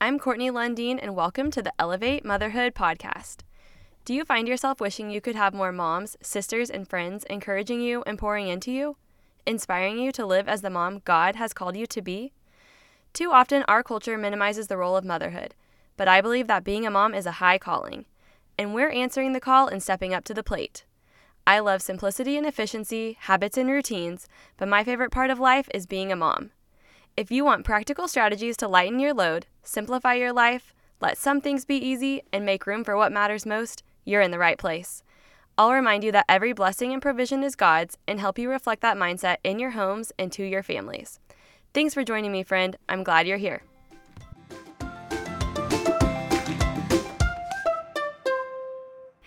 I'm Courtney Lundeen, and welcome to the Elevate Motherhood podcast. Do you find yourself wishing you could have more moms, sisters, and friends encouraging you and pouring into you, inspiring you to live as the mom God has called you to be? Too often, our culture minimizes the role of motherhood, but I believe that being a mom is a high calling, and we're answering the call and stepping up to the plate. I love simplicity and efficiency, habits and routines, but my favorite part of life is being a mom. If you want practical strategies to lighten your load, simplify your life, let some things be easy, and make room for what matters most, you're in the right place. I'll remind you that every blessing and provision is God's and help you reflect that mindset in your homes and to your families. Thanks for joining me, friend. I'm glad you're here.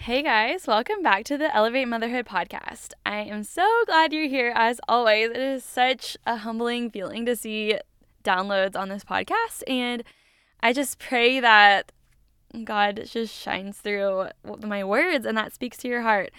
Hey guys, welcome back to the Elevate Motherhood podcast. I am so glad you're here as always. It is such a humbling feeling to see downloads on this podcast, and I just pray that God just shines through my words and that speaks to your heart.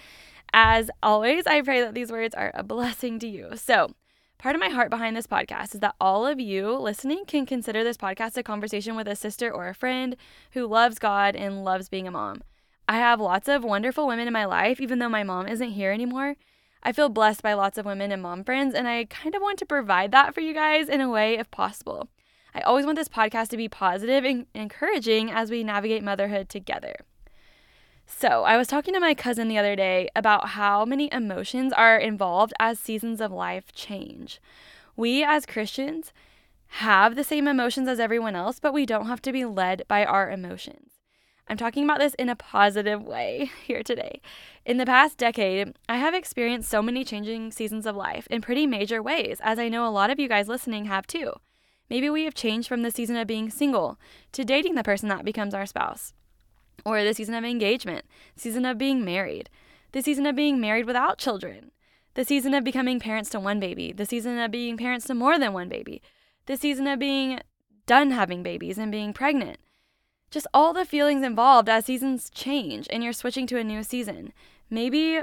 As always, I pray that these words are a blessing to you. So, part of my heart behind this podcast is that all of you listening can consider this podcast a conversation with a sister or a friend who loves God and loves being a mom. I have lots of wonderful women in my life, even though my mom isn't here anymore. I feel blessed by lots of women and mom friends, and I kind of want to provide that for you guys in a way if possible. I always want this podcast to be positive and encouraging as we navigate motherhood together. So, I was talking to my cousin the other day about how many emotions are involved as seasons of life change. We as Christians have the same emotions as everyone else, but we don't have to be led by our emotions. I'm talking about this in a positive way here today. In the past decade, I have experienced so many changing seasons of life in pretty major ways, as I know a lot of you guys listening have too. Maybe we have changed from the season of being single to dating the person that becomes our spouse, or the season of engagement, season of being married, the season of being married without children, the season of becoming parents to one baby, the season of being parents to more than one baby, the season of being done having babies and being pregnant just all the feelings involved as seasons change and you're switching to a new season. Maybe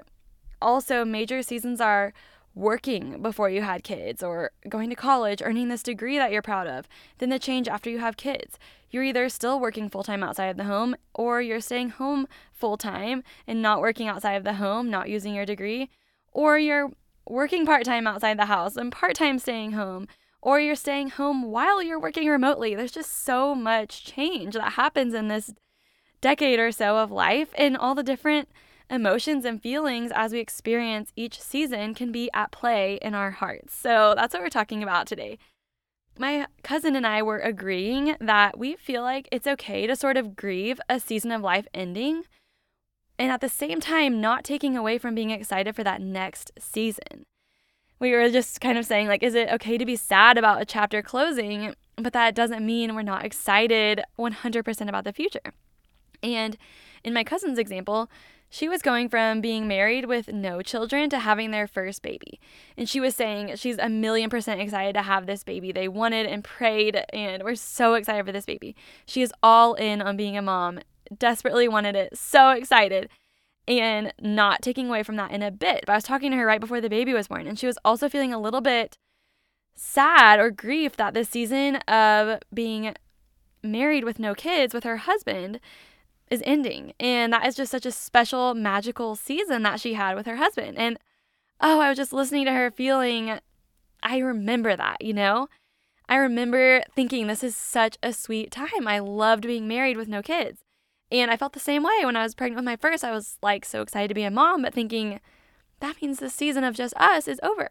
also major seasons are working before you had kids or going to college, earning this degree that you're proud of. Then the change after you have kids. You're either still working full time outside of the home or you're staying home full time and not working outside of the home, not using your degree, or you're working part time outside the house and part time staying home or you're staying home while you're working remotely. There's just so much change that happens in this decade or so of life, and all the different emotions and feelings as we experience each season can be at play in our hearts. So that's what we're talking about today. My cousin and I were agreeing that we feel like it's okay to sort of grieve a season of life ending and at the same time not taking away from being excited for that next season we were just kind of saying like is it okay to be sad about a chapter closing but that doesn't mean we're not excited 100% about the future and in my cousin's example she was going from being married with no children to having their first baby. And she was saying she's a million percent excited to have this baby. They wanted and prayed, and we're so excited for this baby. She is all in on being a mom, desperately wanted it, so excited and not taking away from that in a bit. But I was talking to her right before the baby was born, and she was also feeling a little bit sad or grief that this season of being married with no kids with her husband is ending. And that is just such a special, magical season that she had with her husband. And oh, I was just listening to her feeling, I remember that, you know? I remember thinking this is such a sweet time. I loved being married with no kids. And I felt the same way when I was pregnant with my first. I was like so excited to be a mom, but thinking that means the season of just us is over.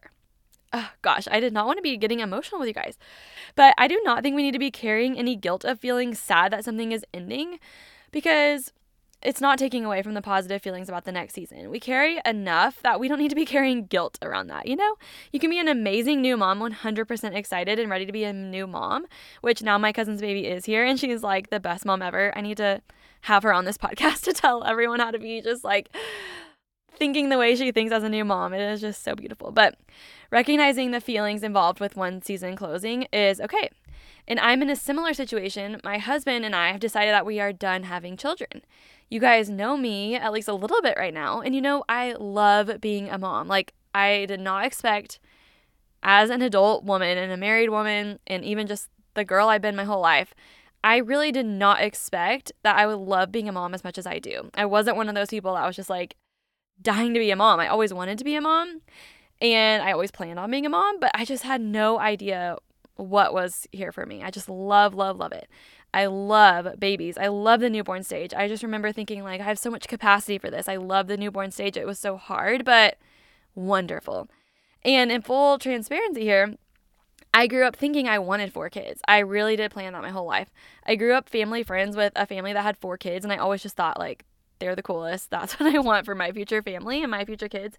Oh, gosh, I did not want to be getting emotional with you guys. But I do not think we need to be carrying any guilt of feeling sad that something is ending because it's not taking away from the positive feelings about the next season. We carry enough that we don't need to be carrying guilt around that, you know? You can be an amazing new mom, 100% excited and ready to be a new mom, which now my cousin's baby is here and she's like the best mom ever. I need to have her on this podcast to tell everyone how to be just like thinking the way she thinks as a new mom. It is just so beautiful. But recognizing the feelings involved with one season closing is okay. And I'm in a similar situation. My husband and I have decided that we are done having children. You guys know me at least a little bit right now. And you know, I love being a mom. Like, I did not expect as an adult woman and a married woman, and even just the girl I've been my whole life, I really did not expect that I would love being a mom as much as I do. I wasn't one of those people that was just like dying to be a mom. I always wanted to be a mom and I always planned on being a mom, but I just had no idea what was here for me. I just love, love, love it. I love babies. I love the newborn stage. I just remember thinking, like, I have so much capacity for this. I love the newborn stage. It was so hard, but wonderful. And in full transparency here, I grew up thinking I wanted four kids. I really did plan that my whole life. I grew up family friends with a family that had four kids, and I always just thought, like, they're the coolest. That's what I want for my future family and my future kids.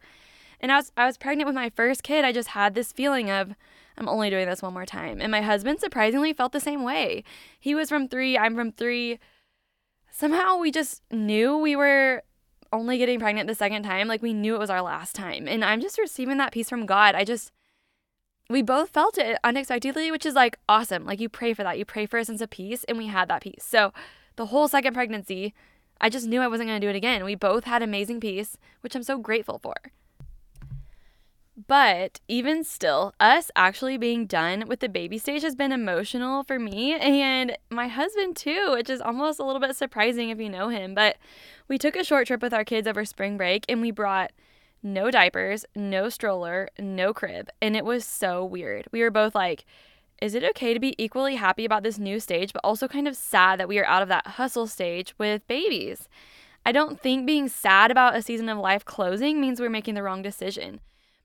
And I was I was pregnant with my first kid. I just had this feeling of I'm only doing this one more time. And my husband surprisingly felt the same way. He was from 3, I'm from 3. Somehow we just knew we were only getting pregnant the second time. Like we knew it was our last time. And I'm just receiving that peace from God. I just we both felt it unexpectedly, which is like awesome. Like you pray for that. You pray for a sense of peace and we had that peace. So the whole second pregnancy, I just knew I wasn't going to do it again. We both had amazing peace, which I'm so grateful for. But even still, us actually being done with the baby stage has been emotional for me and my husband too, which is almost a little bit surprising if you know him. But we took a short trip with our kids over spring break and we brought no diapers, no stroller, no crib. And it was so weird. We were both like, is it okay to be equally happy about this new stage, but also kind of sad that we are out of that hustle stage with babies? I don't think being sad about a season of life closing means we're making the wrong decision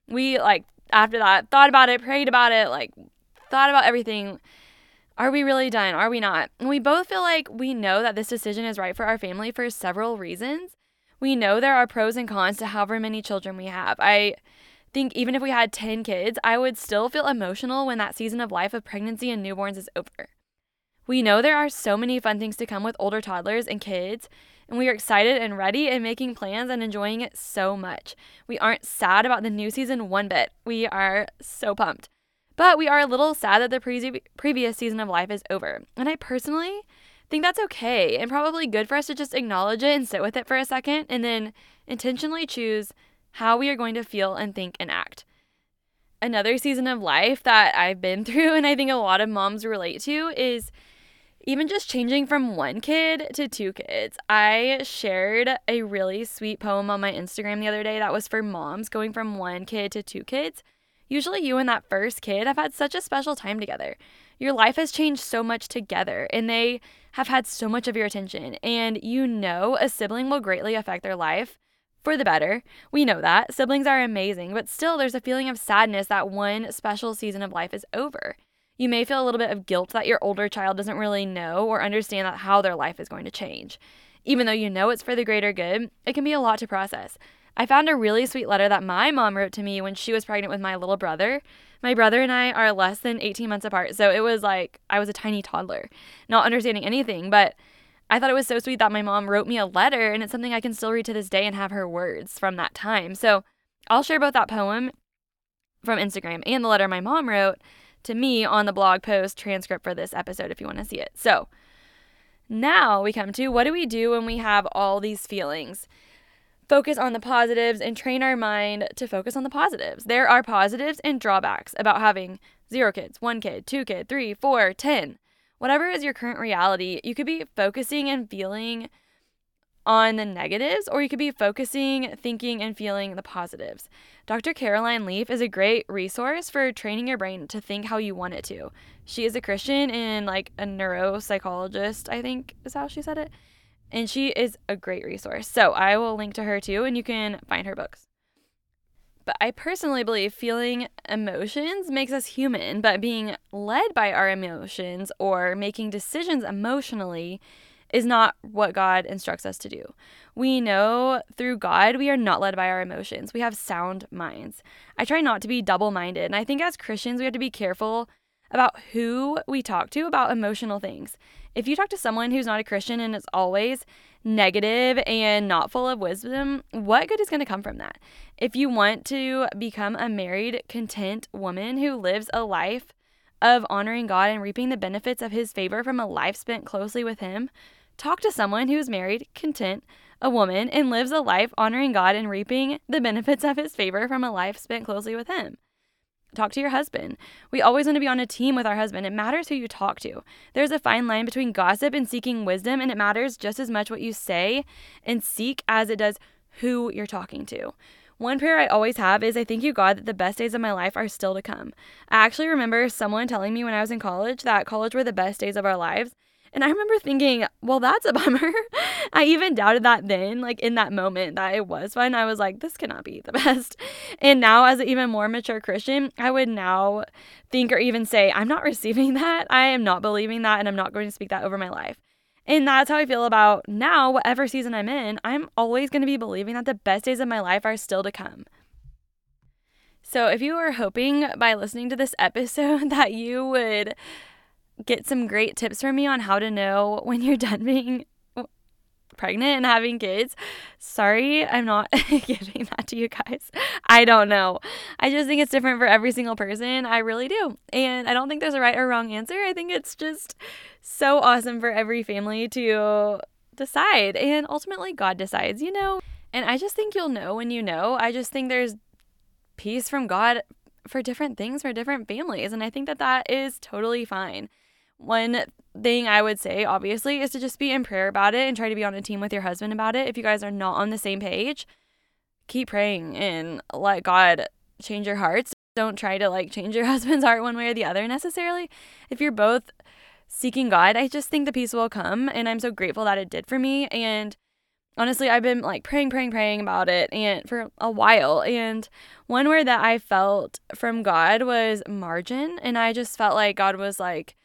we like after that thought about it, prayed about it, like thought about everything. Are we really done? Are we not? And we both feel like we know that this decision is right for our family for several reasons. We know there are pros and cons to however many children we have. I think even if we had 10 kids, I would still feel emotional when that season of life of pregnancy and newborns is over. We know there are so many fun things to come with older toddlers and kids, and we are excited and ready and making plans and enjoying it so much. We aren't sad about the new season one bit. We are so pumped. But we are a little sad that the pre- previous season of life is over. And I personally think that's okay and probably good for us to just acknowledge it and sit with it for a second and then intentionally choose how we are going to feel and think and act. Another season of life that I've been through and I think a lot of moms relate to is even just changing from one kid to two kids. I shared a really sweet poem on my Instagram the other day that was for moms going from one kid to two kids. Usually, you and that first kid have had such a special time together. Your life has changed so much together, and they have had so much of your attention. And you know, a sibling will greatly affect their life for the better. We know that. Siblings are amazing, but still, there's a feeling of sadness that one special season of life is over. You may feel a little bit of guilt that your older child doesn't really know or understand that how their life is going to change. Even though you know it's for the greater good, it can be a lot to process. I found a really sweet letter that my mom wrote to me when she was pregnant with my little brother. My brother and I are less than 18 months apart, so it was like I was a tiny toddler, not understanding anything, but I thought it was so sweet that my mom wrote me a letter, and it's something I can still read to this day and have her words from that time. So I'll share both that poem from Instagram and the letter my mom wrote to me on the blog post transcript for this episode if you want to see it. So now we come to what do we do when we have all these feelings? Focus on the positives and train our mind to focus on the positives. There are positives and drawbacks about having zero kids, one kid, two kid, three, four, ten. Whatever is your current reality, you could be focusing and feeling on the negatives, or you could be focusing, thinking, and feeling the positives. Dr. Caroline Leaf is a great resource for training your brain to think how you want it to. She is a Christian and like a neuropsychologist, I think is how she said it. And she is a great resource. So I will link to her too, and you can find her books. But I personally believe feeling emotions makes us human, but being led by our emotions or making decisions emotionally is not what God instructs us to do. We know through God we are not led by our emotions. We have sound minds. I try not to be double minded. And I think as Christians, we have to be careful about who we talk to about emotional things. If you talk to someone who's not a Christian and is always negative and not full of wisdom, what good is going to come from that? If you want to become a married, content woman who lives a life of honoring God and reaping the benefits of His favor from a life spent closely with Him, Talk to someone who is married, content, a woman, and lives a life honoring God and reaping the benefits of his favor from a life spent closely with him. talk to your husband. We always want to be on a team with our husband. It matters who you talk to. There's a fine line between gossip and seeking wisdom, and it matters just as much what you say and seek as it does who you're talking to. One prayer I always have is I thank you, God, that the best days of my life are still to come. I actually remember someone telling me when I was in college that college were the best days of our lives. And I remember thinking, well, that's a bummer. I even doubted that then, like in that moment that it was fun. I was like, this cannot be the best. And now, as an even more mature Christian, I would now think or even say, I'm not receiving that. I am not believing that. And I'm not going to speak that over my life. And that's how I feel about now, whatever season I'm in. I'm always going to be believing that the best days of my life are still to come. So, if you are hoping by listening to this episode that you would get some great tips from me on how to know when you're done being pregnant and having kids. Sorry, I'm not giving that to you guys. I don't know. I just think it's different for every single person. I really do. And I don't think there's a right or wrong answer. I think it's just so awesome for every family to decide. And ultimately, God decides, you know? And I just think you'll know when you know. I just think there's peace from God for different things for different families. And I think that that is totally fine. One thing I would say, obviously, is to just be in prayer about it and try to be on a team with your husband about it. If you guys are not on the same page, keep praying and let God change your hearts. Don't try to like change your husband's heart one way or the other necessarily. If you're both seeking God, I just think the peace will come. And I'm so grateful that it did for me. And honestly, I've been like praying, praying, praying about it and for a while. And one word that I felt from God was margin. And I just felt like God was like,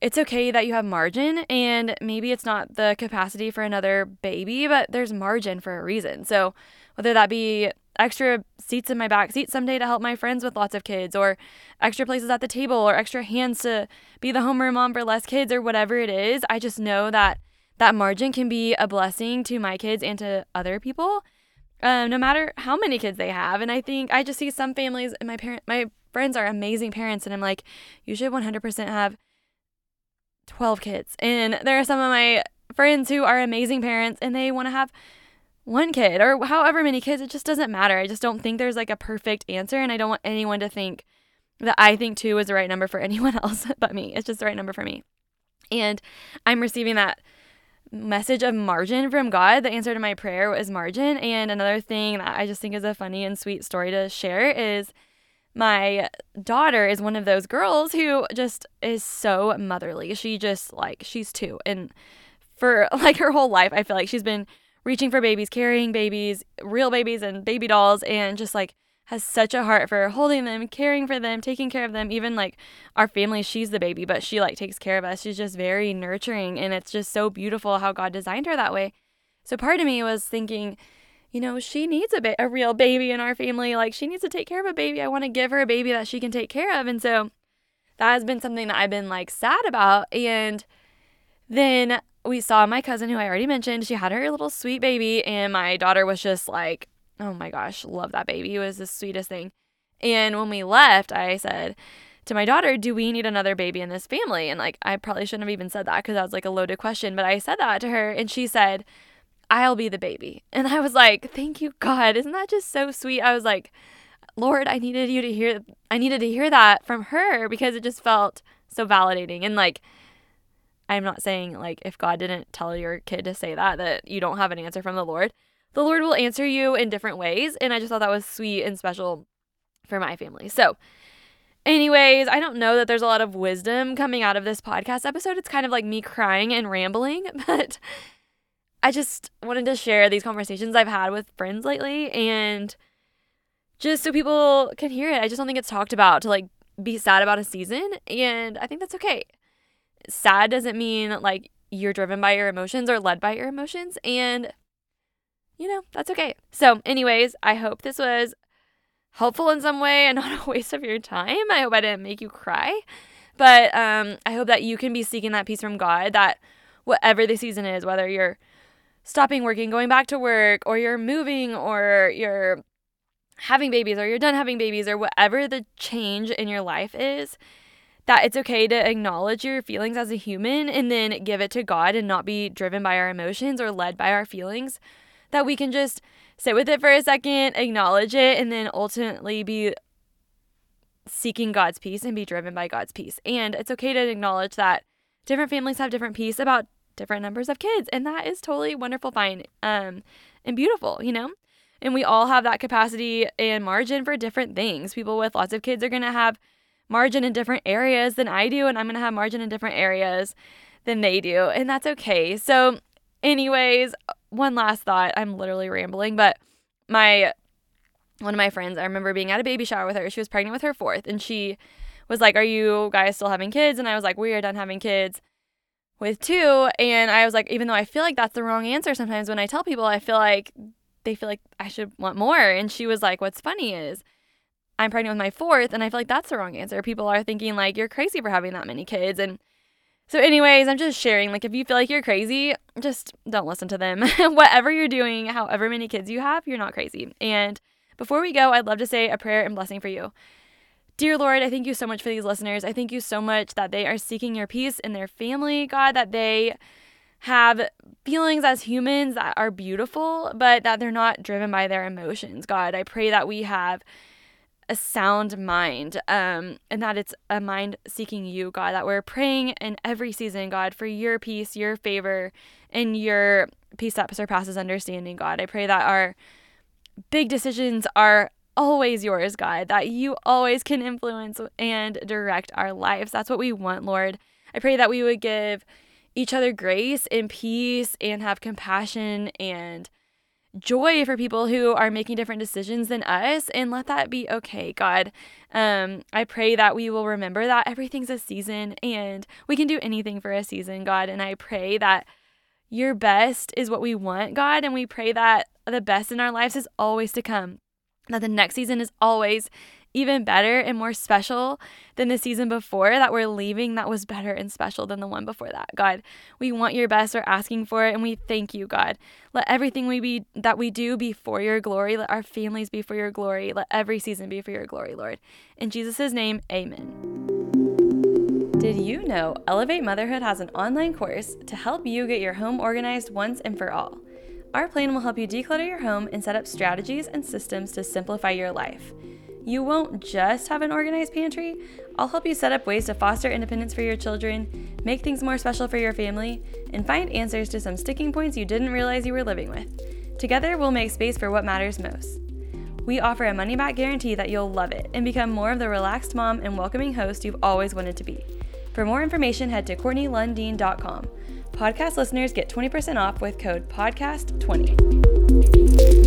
it's okay that you have margin and maybe it's not the capacity for another baby, but there's margin for a reason. So, whether that be extra seats in my back seat someday to help my friends with lots of kids, or extra places at the table, or extra hands to be the homeroom mom for less kids, or whatever it is, I just know that that margin can be a blessing to my kids and to other people, um, no matter how many kids they have. And I think I just see some families, and my parent, my friends are amazing parents, and I'm like, you should 100% have 12 kids. And there are some of my friends who are amazing parents and they want to have one kid or however many kids. It just doesn't matter. I just don't think there's like a perfect answer. And I don't want anyone to think that I think two is the right number for anyone else but me. It's just the right number for me. And I'm receiving that message of margin from God. The answer to my prayer was margin. And another thing that I just think is a funny and sweet story to share is my daughter is one of those girls who just is so motherly. She just like she's two and for like her whole life I feel like she's been reaching for babies, carrying babies, real babies and baby dolls and just like has such a heart for holding them, caring for them, taking care of them. Even like our family, she's the baby, but she like takes care of us. She's just very nurturing and it's just so beautiful how God designed her that way. So part of me was thinking, you know, she needs a, ba- a real baby in our family. Like, she needs to take care of a baby. I want to give her a baby that she can take care of. And so that has been something that I've been like sad about. And then we saw my cousin, who I already mentioned, she had her little sweet baby, and my daughter was just like, oh my gosh, love that baby. It was the sweetest thing. And when we left, I said, to my daughter, do we need another baby in this family? And like, I probably shouldn't have even said that because that was like a loaded question, but I said that to her and she said, I'll be the baby. And I was like, thank you, God. Isn't that just so sweet? I was like, Lord, I needed you to hear, I needed to hear that from her because it just felt so validating. And like, I'm not saying like if God didn't tell your kid to say that, that you don't have an answer from the Lord. The Lord will answer you in different ways. And I just thought that was sweet and special for my family. So, anyways, I don't know that there's a lot of wisdom coming out of this podcast episode. It's kind of like me crying and rambling, but I just wanted to share these conversations I've had with friends lately and just so people can hear it. I just don't think it's talked about to like be sad about a season and I think that's okay. Sad doesn't mean like you're driven by your emotions or led by your emotions and you know, that's okay. So, anyways, I hope this was helpful in some way and not a waste of your time. I hope I didn't make you cry. But um I hope that you can be seeking that peace from God that whatever the season is, whether you're stopping working, going back to work, or you're moving, or you're having babies, or you're done having babies, or whatever the change in your life is, that it's okay to acknowledge your feelings as a human and then give it to God and not be driven by our emotions or led by our feelings. That we can just sit with it for a second, acknowledge it, and then ultimately be seeking God's peace and be driven by God's peace. And it's okay to acknowledge that different families have different peace about different numbers of kids, and that is totally wonderful, fine, um, and beautiful, you know? And we all have that capacity and margin for different things. People with lots of kids are going to have margin in different areas than I do, and I'm going to have margin in different areas than they do, and that's okay. So, anyways, one last thought. I'm literally rambling, but my one of my friends, I remember being at a baby shower with her. She was pregnant with her fourth, and she was like, Are you guys still having kids? And I was like, We are done having kids with two. And I was like, Even though I feel like that's the wrong answer sometimes when I tell people, I feel like they feel like I should want more. And she was like, What's funny is I'm pregnant with my fourth, and I feel like that's the wrong answer. People are thinking, like, You're crazy for having that many kids. And so, anyways, I'm just sharing. Like, if you feel like you're crazy, just don't listen to them. Whatever you're doing, however many kids you have, you're not crazy. And before we go, I'd love to say a prayer and blessing for you. Dear Lord, I thank you so much for these listeners. I thank you so much that they are seeking your peace in their family, God, that they have feelings as humans that are beautiful, but that they're not driven by their emotions. God, I pray that we have a sound mind um, and that it's a mind seeking you, God, that we're praying in every season, God, for your peace, your favor, and your peace that surpasses understanding, God. I pray that our big decisions are always yours, God, that you always can influence and direct our lives. That's what we want, Lord. I pray that we would give each other grace and peace and have compassion and joy for people who are making different decisions than us and let that be okay god um i pray that we will remember that everything's a season and we can do anything for a season god and i pray that your best is what we want god and we pray that the best in our lives is always to come. That the next season is always even better and more special than the season before that we're leaving that was better and special than the one before that. God, we want your best. We're asking for it and we thank you, God. Let everything we be that we do be for your glory. Let our families be for your glory. Let every season be for your glory, Lord. In Jesus' name, amen. Did you know Elevate Motherhood has an online course to help you get your home organized once and for all? Our plan will help you declutter your home and set up strategies and systems to simplify your life. You won't just have an organized pantry. I'll help you set up ways to foster independence for your children, make things more special for your family, and find answers to some sticking points you didn't realize you were living with. Together, we'll make space for what matters most. We offer a money back guarantee that you'll love it and become more of the relaxed mom and welcoming host you've always wanted to be. For more information, head to CourtneyLundeen.com. Podcast listeners get 20% off with code PODCAST20.